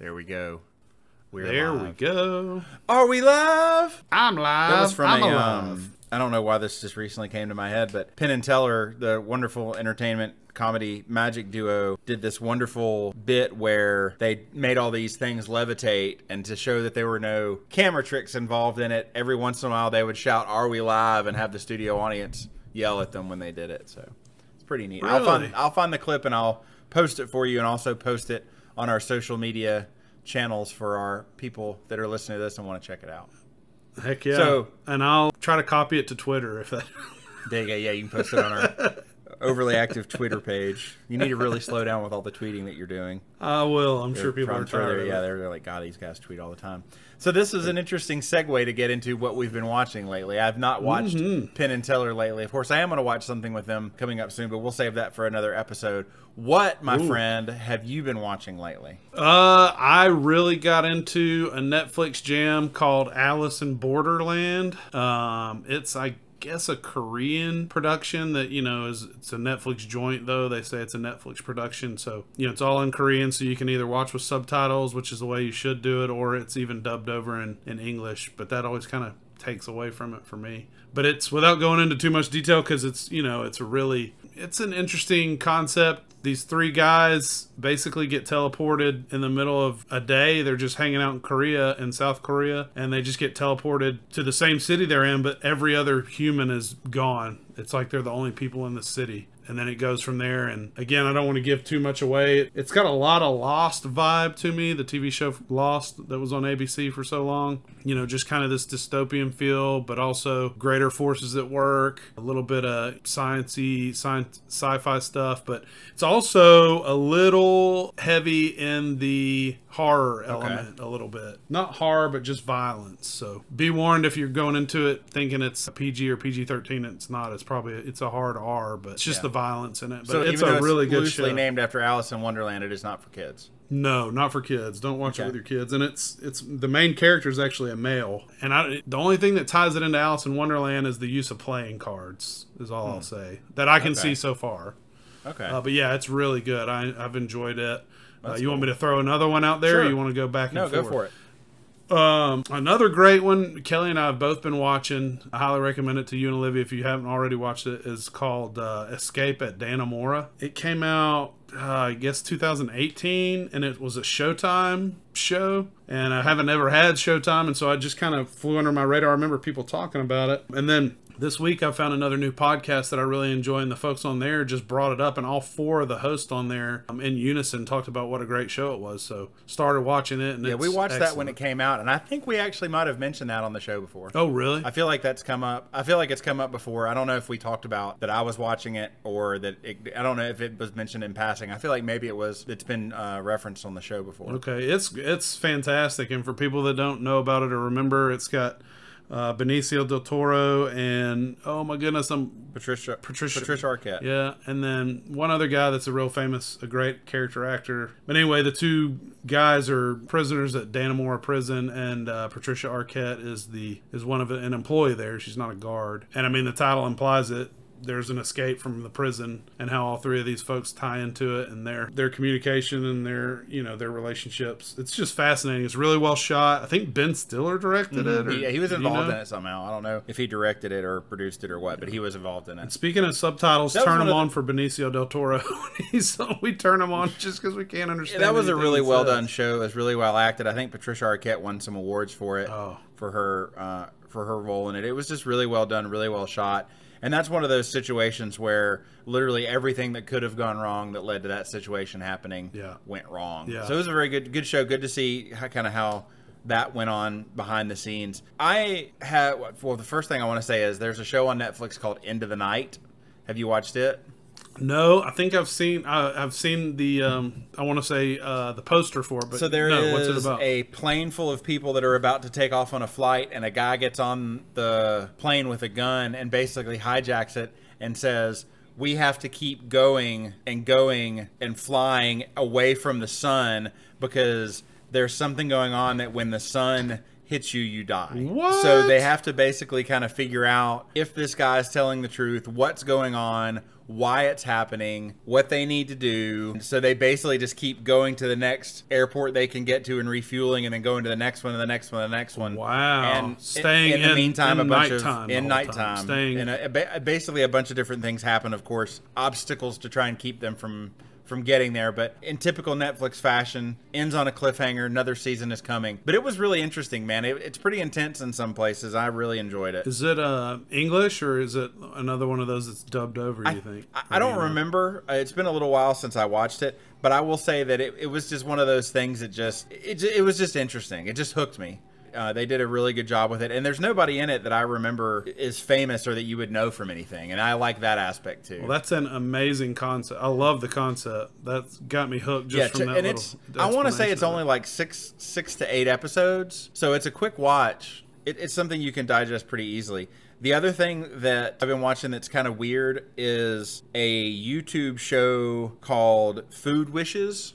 There we go. We're There we go. Are we live? I'm live. That was from I'm a, um, I don't know why this just recently came to my head, but Penn and Teller, the wonderful entertainment comedy magic duo, did this wonderful bit where they made all these things levitate, and to show that there were no camera tricks involved in it, every once in a while they would shout, "Are we live?" and have the studio audience yell at them when they did it. So it's pretty neat. I'll find I'll find the clip and I'll post it for you, and also post it on our social media channels for our people that are listening to this and want to check it out. Heck yeah. So- and I'll try to copy it to Twitter if that. There you go. Yeah, you can post it on our overly active Twitter page. You need to really slow down with all the tweeting that you're doing. I will. I'm sure people are tired. they're- yeah, they're, they're like, God, these guys tweet all the time. So this is an interesting segue to get into what we've been watching lately. I've not watched Mm-hmm. Penn and Teller lately. Of course, I am going to watch something with them coming up soon, but we'll save that for another episode. What, my Ooh. friend, have you been watching lately? Uh, I really got into a Netflix jam called Alice in Borderland. Um, it's I guess a Korean production that you know is it's a Netflix joint though. They say it's a Netflix production, so you know it's all in Korean, so you can either watch with subtitles, which is the way you should do it, or it's even dubbed over in in English. But that always kind of takes away from it for me. But it's without going into too much detail because it's you know it's a really it's an interesting concept. These three guys basically get teleported in the middle of a day. They're just hanging out in Korea, in South Korea, and they just get teleported to the same city they're in, but every other human is gone. It's like they're the only people in the city. And then it goes from there. And again, I don't want to give too much away. It's got a lot of Lost vibe to me, the TV show Lost that was on ABC for so long. You know, just kind of this dystopian feel, but also greater forces at work, a little bit of sciencey, science, sci-fi stuff, but it's also a little heavy in the horror element a little bit. Not horror, but just violence. So be warned if you're going into it thinking it's a PG or PG-13. It's not. It's probably it's a hard R, but it's just Yeah. the violence in it. But So it's a really good loosely show. named after Alice in Wonderland, it is not for kids. No, not for kids. Don't watch Okay. it with your kids. And it's it's the main character is actually a male. And I the only thing that ties it into Alice in Wonderland is the use of playing cards. Is all I'll say that I can Hmm. Okay. see so far. Okay. Uh, but yeah, it's really good. I, I've enjoyed it. Uh, you want me to throw another one out there, or Sure. you want to go back and no, forth? go for it. Um, another great one, Kelly and I have both been watching. I highly recommend it to you and Olivia if you haven't already watched it. Is called uh, Escape at Dannemora. It came out, uh, I guess, 2018, and it was a Showtime show. And I haven't ever had Showtime, and so I just kind of flew under my radar. I remember people talking about it, and then this week I found another new podcast that I really enjoy, and the folks on there just brought it up, and all four of the hosts on there um, in unison talked about what a great show it was. So started watching it, and Yeah, we watched that when it came out, and I think we actually might have mentioned that on the show before. Oh, really? I feel like that's come up. I feel like it's come up before. I don't know if we talked about that I was watching it or that it, I don't know if it was mentioned in passing. I feel like maybe it was. It's been uh, referenced on the show before. Okay, it's it's fantastic, and for people that don't know about it or remember, it's got uh, Benicio del Toro and oh my goodness, I'm Patricia Patricia- Patricia Arquette. yeah, and then one other guy that's a real famous, a great character actor. But anyway, the two guys are prisoners at Dannemora prison, and uh, Patricia Arquette is the is one of an employee there. She's not a guard, and I mean the title implies it. There's an escape from the prison, and how all three of these folks tie into it, and their their communication and their you know their relationships. It's just fascinating. It's really well shot. I think Ben Stiller directed it. Or, Mm-hmm. Yeah, he was do you involved know? in it somehow. I don't know if he directed it or produced it or what, but he was involved in it. Speaking of subtitles, That turn them on for Benicio del Toro. He's, we turn them on just because we can't understand. that was a really well says. done show. It was really well acted. I think Patricia Arquette won some awards for it Oh. for her uh, for her role in it. It was just really well done, really well shot. And that's one of those situations where literally everything that could have gone wrong that led to that situation happening Yeah. went wrong. Yeah. So it was a very good good show. Good to see how, kind of how that went on behind the scenes. I have well the first thing I want to say is there's a show on Netflix called Into the Night. Have you watched it? No, I think I've seen. Uh, I've seen the. Um, I want to say uh, the poster for it, but So there is no, what's it about? a plane full of people that are about to take off on a flight, and a guy gets on the plane with a gun and basically hijacks it and says, "We have to keep going and going and flying away from the sun because there's something going on that when the sun hits you, you die." What? So they have to basically kind of figure out if this guy's telling the truth, what's going on, why it's happening, what they need to do. So they basically just keep going to the next airport they can get to and refueling, and then going to the next one, and the next one, and the next one. Wow. And Staying in, in the meantime, in a bunch nighttime of in whole time. nighttime, Staying- and a, ba- basically a bunch of different things happen. Of course, obstacles to try and keep them from from getting there. But in typical Netflix fashion, ends on a cliffhanger. Another season is coming. But it was really interesting, man. It, it's pretty intense in some places. I really enjoyed it. Is it uh, English or is it another one of those that's dubbed over? You think? I, I do don't you know? remember. Uh, It's been a little while since I watched it, but I will say that it, it was just one of those things that just it, it was just interesting. It just hooked me. Uh, they did a really good job with it, and there's nobody in it that I remember is famous or that you would know from anything, and I like that aspect too. Well, that's an amazing concept. I love the concept. That's got me hooked just yeah, from that and little it's I want to say it's only like six six to eight episodes, so it's a quick watch. It, it's something you can digest pretty easily. The other thing that I've been watching that's kind of weird is a YouTube show called Food Wishes,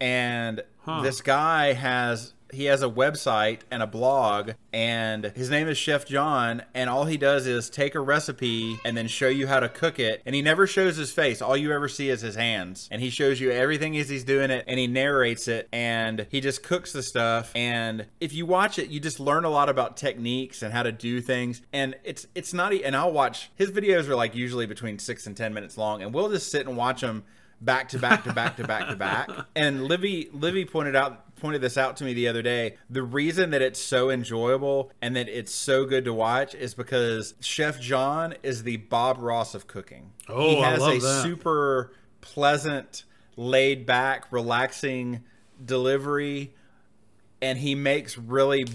and Huh. this guy has he has a website and a blog and his name is chef john and all he does is take a recipe and then show you how to cook it and he never shows his face. All you ever see is his hands and he shows you everything as he's doing it and he narrates it and he just cooks the stuff and if you watch it you just learn a lot about techniques and how to do things and it's it's not and i'll watch his videos are like usually between six and ten minutes long and we'll just sit and watch them back to back to back to back to back. And Livy Livy pointed out pointed this out to me the other day. The reason that it's so enjoyable and that it's so good to watch is because Chef John is the Bob Ross of cooking. Oh, he I has love a that. super pleasant, laid back, relaxing delivery and he makes really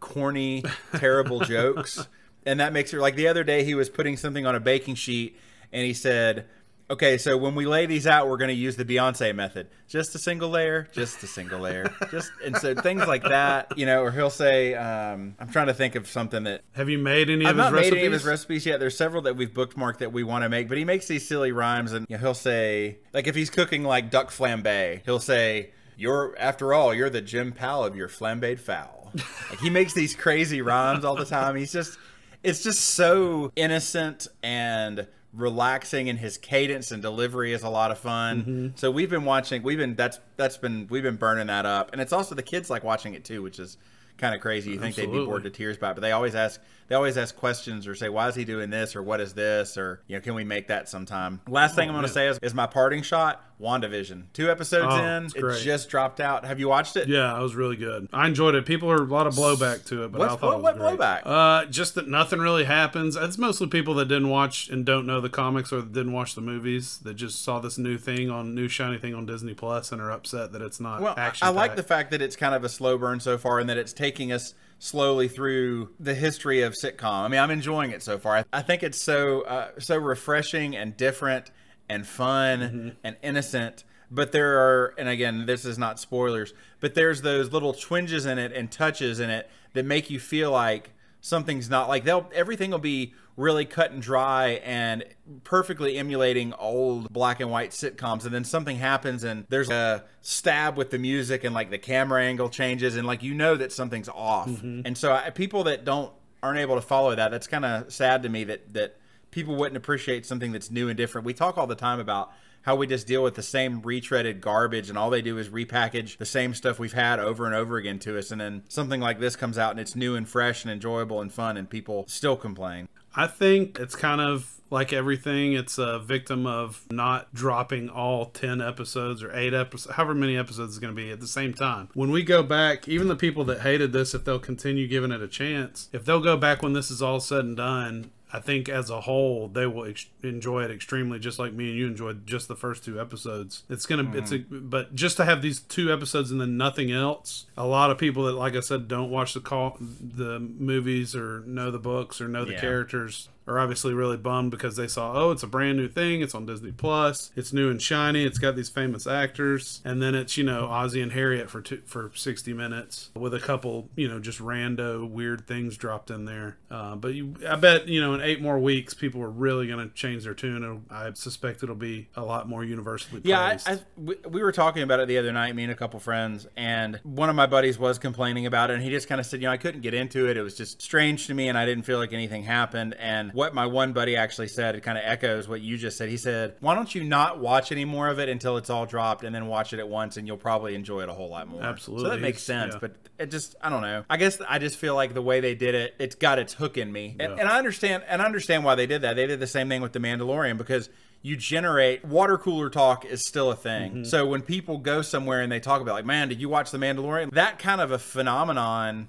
corny, terrible jokes. And that makes it like the other day he was putting something on a baking sheet and he said, Okay, so when we lay these out, we're going to use the Beyonce method. Just a single layer, just a single layer, just and so things like that, you know. Or he'll say, um, "I'm trying to think of something that Have you made any I've of his not recipes? made any of his recipes yet. There's several that we've bookmarked that we want to make, but he makes these silly rhymes, and you know, he'll say, like if he's cooking like duck flambe, he'll say, "You're after all, you're the Jim Powell of your flambéed fowl." like he makes these crazy rhymes all the time. He's just, it's just so innocent and relaxing and his cadence and delivery is a lot of fun. Mm-hmm. So we've been watching we've been that's that's been we've been burning that up. And it's also the kids like watching it too, which is kind of crazy. You think they'd be bored to tears by it, but they always ask they always ask questions or say, Why is he doing this or what is this? Or you know, can we make that sometime? Last thing I'm gonna say is, is my parting shot, WandaVision. Two episodes Oh, in, it great. just dropped out. Have you watched it? Yeah, it was really good. I enjoyed it. People are a lot of blowback to it, but What's- I thought what- it was what blowback? Uh, just that nothing really happens. It's mostly people that didn't watch and don't know the comics or didn't watch the movies that just saw this new thing on new shiny thing on Disney Plus and are upset that it's not Well. I like the fact that it's kind of a slow burn so far, and that it's taking us slowly through the history of sitcom. I mean, I'm enjoying it so far. I, think it's so uh, so refreshing and different and fun Mm-hmm. and innocent. But there are, and again, this is not spoilers, but there's those little twinges in it and touches in it that make you feel like something's not like they'll everything will be really cut and dry and perfectly emulating old black and white sitcoms. And then something happens and there's a stab with the music and like the camera angle changes and like you know that something's off. Mm-hmm. And so I, people that don't aren't able to follow that that's kind of sad to me that that people wouldn't appreciate something that's new and different. We talk all the time about how we just deal with the same retreaded garbage and all they do is repackage the same stuff we've had over and over again to us and then something like this comes out and it's new and fresh and enjoyable and fun and people still complain I think it's kind of like everything. It's a victim of not dropping all 10 episodes or 8 episodes, however many episodes it's going to be at the same time. When we go back, even the people that hated this, if they'll continue giving it a chance, if they'll go back when this is all said and done, I think as a whole they will ex- enjoy it extremely, just like me and you enjoyed just the first two episodes. It's gonna, it's a, mm-hmm. but just to have these two episodes and then nothing else. A lot of people that, like I said, don't watch the call, the movies or know the books or know the Yeah. characters are obviously really bummed because they saw, oh, it's a brand new thing. It's on Disney Plus. It's new and shiny. It's got these famous actors, and then it's you know Ozzy and Harriet for two, for sixty minutes with a couple you know just rando weird things dropped in there. Uh, but you, I bet you know in eight more weeks people are really going to change their tune. It'll, I suspect it'll be a lot more universally Yeah, praised. I, I, we, we were talking about it the other night, me and a couple friends, and one of my buddies was complaining about it, and he just kind of said, you know, I couldn't get into it. It was just strange to me, and I didn't feel like anything happened. And what my one buddy actually said, it kind of echoes what you just said. He said, "Why don't you not watch any more of it until it's all dropped, and then watch it at once, and you'll probably enjoy it a whole lot more." Absolutely. So that makes sense, yeah. but it just I don't know. I guess I just feel like the way they did it, it's got its hook in me, and, and I understand and I understand why they did that. They did the same thing with the Mandalorian because you generate water cooler talk is still a thing. Mm-hmm. So when people go somewhere and they talk about like, man, did you watch the Mandalorian? That kind of a phenomenon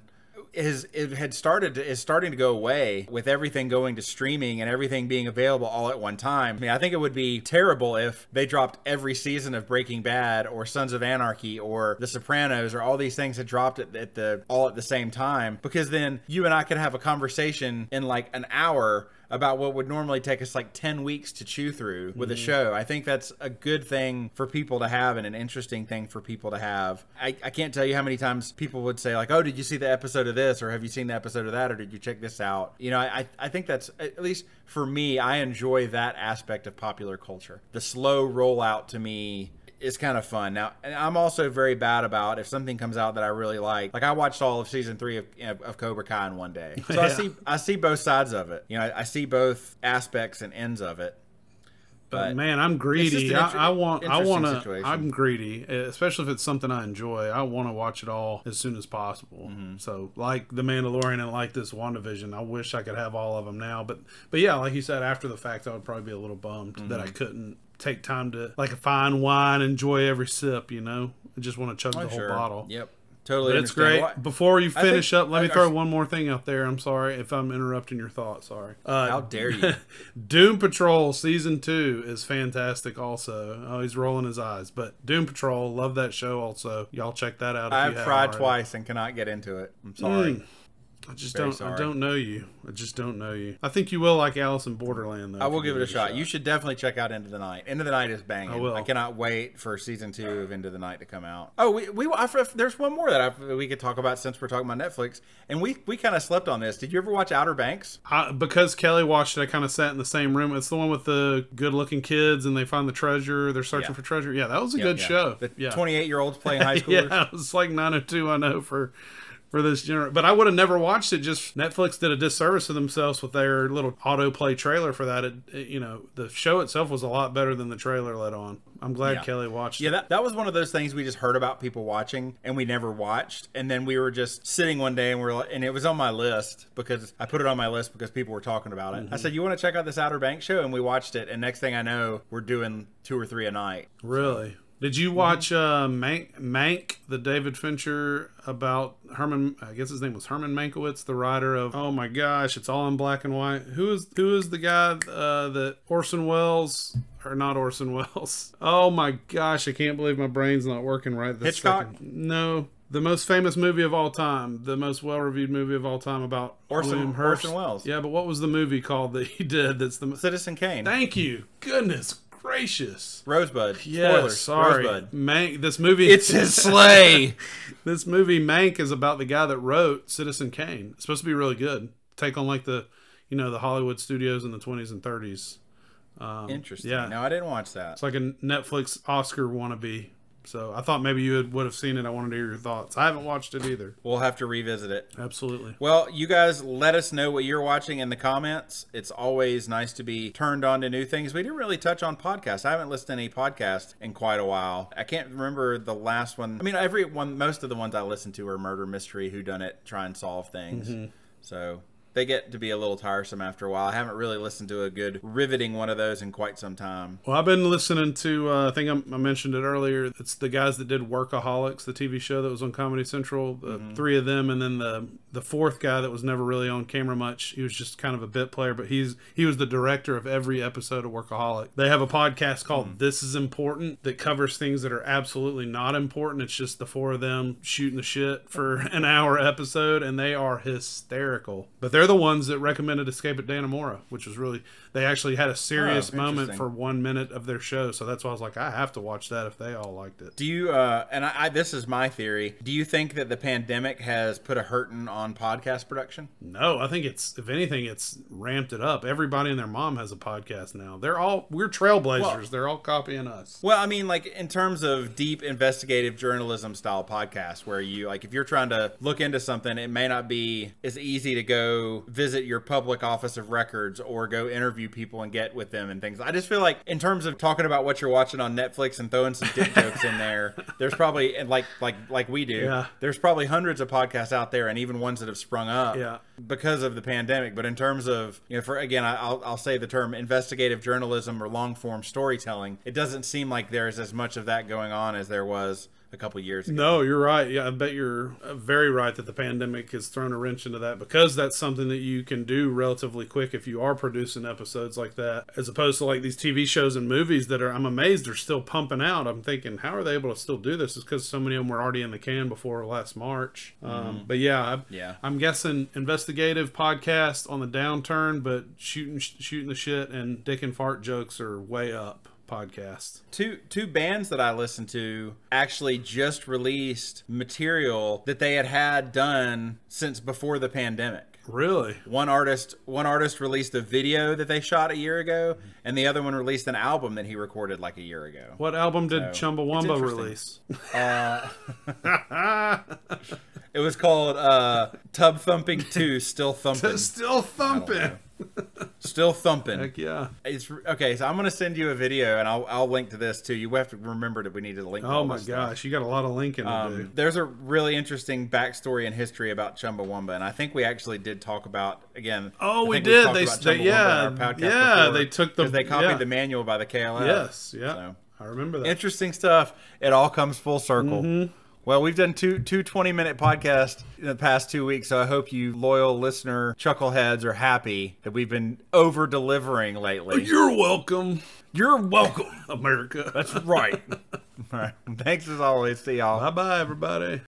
is it had started to, is starting to go away with everything going to streaming and everything being available all at one time. I mean, I think it would be terrible if they dropped every season of Breaking Bad or Sons of Anarchy or The Sopranos or all these things had dropped at, at the all at the same time because then you and I could have a conversation in like an hour about what would normally take us like 10 weeks to chew through with a mm-hmm. show. I think that's a good thing for people to have and an interesting thing for people to have. I, I can't tell you how many times people would say, like, oh, did you see the episode of this? Or have you seen the episode of that? Or did you check this out? You know, I, I think that's, at least for me, I enjoy that aspect of popular culture. The slow rollout to me is kind of fun. Now, and I'm also very bad about if something comes out that I really like. Like I watched all of season three of, of, Cobra Kai in one day, so I see I see both sides of it. You know, I, I see both aspects and ends of it. But, But man, I'm greedy. an inter- I, I want. I want to. I'm greedy, especially if it's something I enjoy. I want to watch it all as soon as possible. Mm-hmm. So, like the Mandalorian and like this WandaVision, I wish I could have all of them now. But, but yeah, like you said, after the fact, I would probably be a little bummed that Mm-hmm. I couldn't take time to, like a fine wine, enjoy every sip. You know, I just want to chug the whole bottle. Yep, totally. It's great. Before you I think- finish up, let me I- throw one more thing out there. I'm sorry if I'm interrupting your thought. Sorry. Uh, How dare you? Doom Patrol season two is fantastic. Also, oh, he's rolling his eyes. But Doom Patrol, love that show. Also, y'all check that out. I've tried twice and cannot get into it. I'm sorry. Mm. I just Very don't. I don't know you. I just don't know you. I think you will like Alice in Borderland though. I will give it a shot. You should definitely check out Into the Night. Into the Night is banging. I will. I cannot wait for season two of Into the Night to come out. Oh, we, we I, there's one more that I, we could talk about since we're talking about Netflix, and we we kind of slept on this. Did you ever watch Outer Banks? I, because Kelly watched it, I kind of sat in the same room. It's the one with the good-looking kids, and they find the treasure. They're searching Yeah. for treasure. Yeah, that was a Yeah, good yeah. show. The yeah. 28 year olds playing high school. yeah, it was like 902 I know for for this gener but I would have never watched it just Netflix did a disservice to themselves with their little autoplay trailer for that it, it- you know the show itself was a lot better than the trailer let on I'm glad Yeah. Kelly watched Yeah, it that, that was one of those things we just heard about people watching and we never watched. And then we were just sitting one day and we are like, and it was on my list because I put it on my list because people were talking about it. I said, You want to check out this Outer Banks show? And we watched it. And next thing I know, we're doing two or three a night. really did you watch uh, Mank, Mank the David Fincher about Herman I guess his name was Herman Mankiewicz the writer of oh my gosh it's all in black and white who is who is the guy uh, that Orson Welles or not Orson Welles oh my gosh I can't believe my brain's not working right this Hitchcock? second. no the most famous movie of all time the most well-reviewed movie of all time about Orson- Orson Welles. yeah but what was the movie called that he did that's the Citizen Kane. thank you goodness gracious Rosebud. Yes, Spoilers. sorry. Rosebud. Mank. This movie. It's his sleigh. this movie Mank is about the guy that wrote Citizen Kane. It's supposed to be really good. Take on like the, you know, the Hollywood studios in the twenties and thirties. Um, Interesting. Yeah, No, I didn't watch that. it's like a Netflix Oscar wannabe. So I thought maybe you would, would have seen it. I wanted to hear your thoughts. I haven't watched it either. We'll have to revisit it. Absolutely. Well, you guys let us know what you're watching in the comments. It's always nice to be turned on to new things. We didn't really touch on podcasts. I haven't listened to any podcast in quite a while. I can't remember the last one. I mean, every one, most of the ones I listen to are murder mystery, who done it, try and solve things. Mm-hmm. So they get to be a little tiresome after a while. I haven't really listened to a good riveting one of those in quite some time. Well, I've been listening to. Uh, I think I'm, I mentioned it earlier. It's the guys that did Workaholics, the TV show that was on Comedy Central. The three of them, and then the the fourth guy that was never really on camera much. He was just kind of a bit player, but he's he was the director of every episode of Workaholic. They have a podcast called "This Is Important" that covers things that are absolutely not important. It's just the four of them shooting the shit for an hour episode, and they are hysterical. But they're the ones that recommended Escape at Dannemora, which was really they actually had a serious Oh, moment for one minute of their show. So that's why I was like, I have to watch that if they all liked it. Do you, uh, and I, I, this is my theory, do you think that the pandemic has put a hurting on podcast production? No, I think it's if anything, it's ramped it up. Everybody and their mom has a podcast now. They're all we're trailblazers. Well- They're all copying us. Well, I mean, like in terms of deep investigative journalism style podcasts, where you like if you're trying to look into something, it may not be as easy to go go visit your public office of records or go interview people and get with them and things. I just feel like in terms of talking about what you're watching on Netflix and throwing some dick jokes in there, there's probably and like like like we do. Yeah. There's probably hundreds of podcasts out there and even ones that have sprung up Yeah. because of the pandemic. But in terms of, you know, for again, I- I'll, I'll say the term investigative journalism or long form storytelling, it doesn't seem like there's as much of that going on as there was a couple years ago. No, you're right. Yeah, I bet you're uh, very right that the pandemic has thrown a wrench into that because that's something that you can do relatively quick if you are producing episodes like that, as opposed to like these TV shows and movies that are. I'm amazed they're still pumping out. I'm thinking, how are they able to still do this? It's because so many of them were already in the can before last March. Um, but yeah, I, Yeah. I'm guessing investigative podcast on the downturn, but shooting shooting the shit and dick and fart jokes are way up. Podcast. Two two bands that I listened to actually just released material that they had had done since before the pandemic. Really? One artist one artist released a video that they shot a year ago, and the other one released an album that he recorded like a year ago. What album did So, Chumbawamba release? It was called uh, Tub Thumping Two, Still Thumping, Still thumping. Still Thumping. Heck yeah. It's okay. So I'm gonna send you a video, and I'll I'll link to this too. You have to remember that we need to link. Oh my this stuff. gosh, you got a lot of linking Um, there's a really interesting backstory and history about Chumbawamba, and I think we actually did talk about again. Oh, we did. they, they yeah, in our podcast yeah. before, They took the they copied yeah. the manual by the KLF. Yes, yeah. So, I remember that. interesting stuff. It all comes full circle. Mm-hmm. Well, we've done two two 20 minute podcasts in the past two weeks, so I hope you loyal listener chuckleheads are happy that we've been over delivering lately. You're welcome, You're welcome. America. That's right. all right. Thanks as always. See y'all. Bye bye, everybody.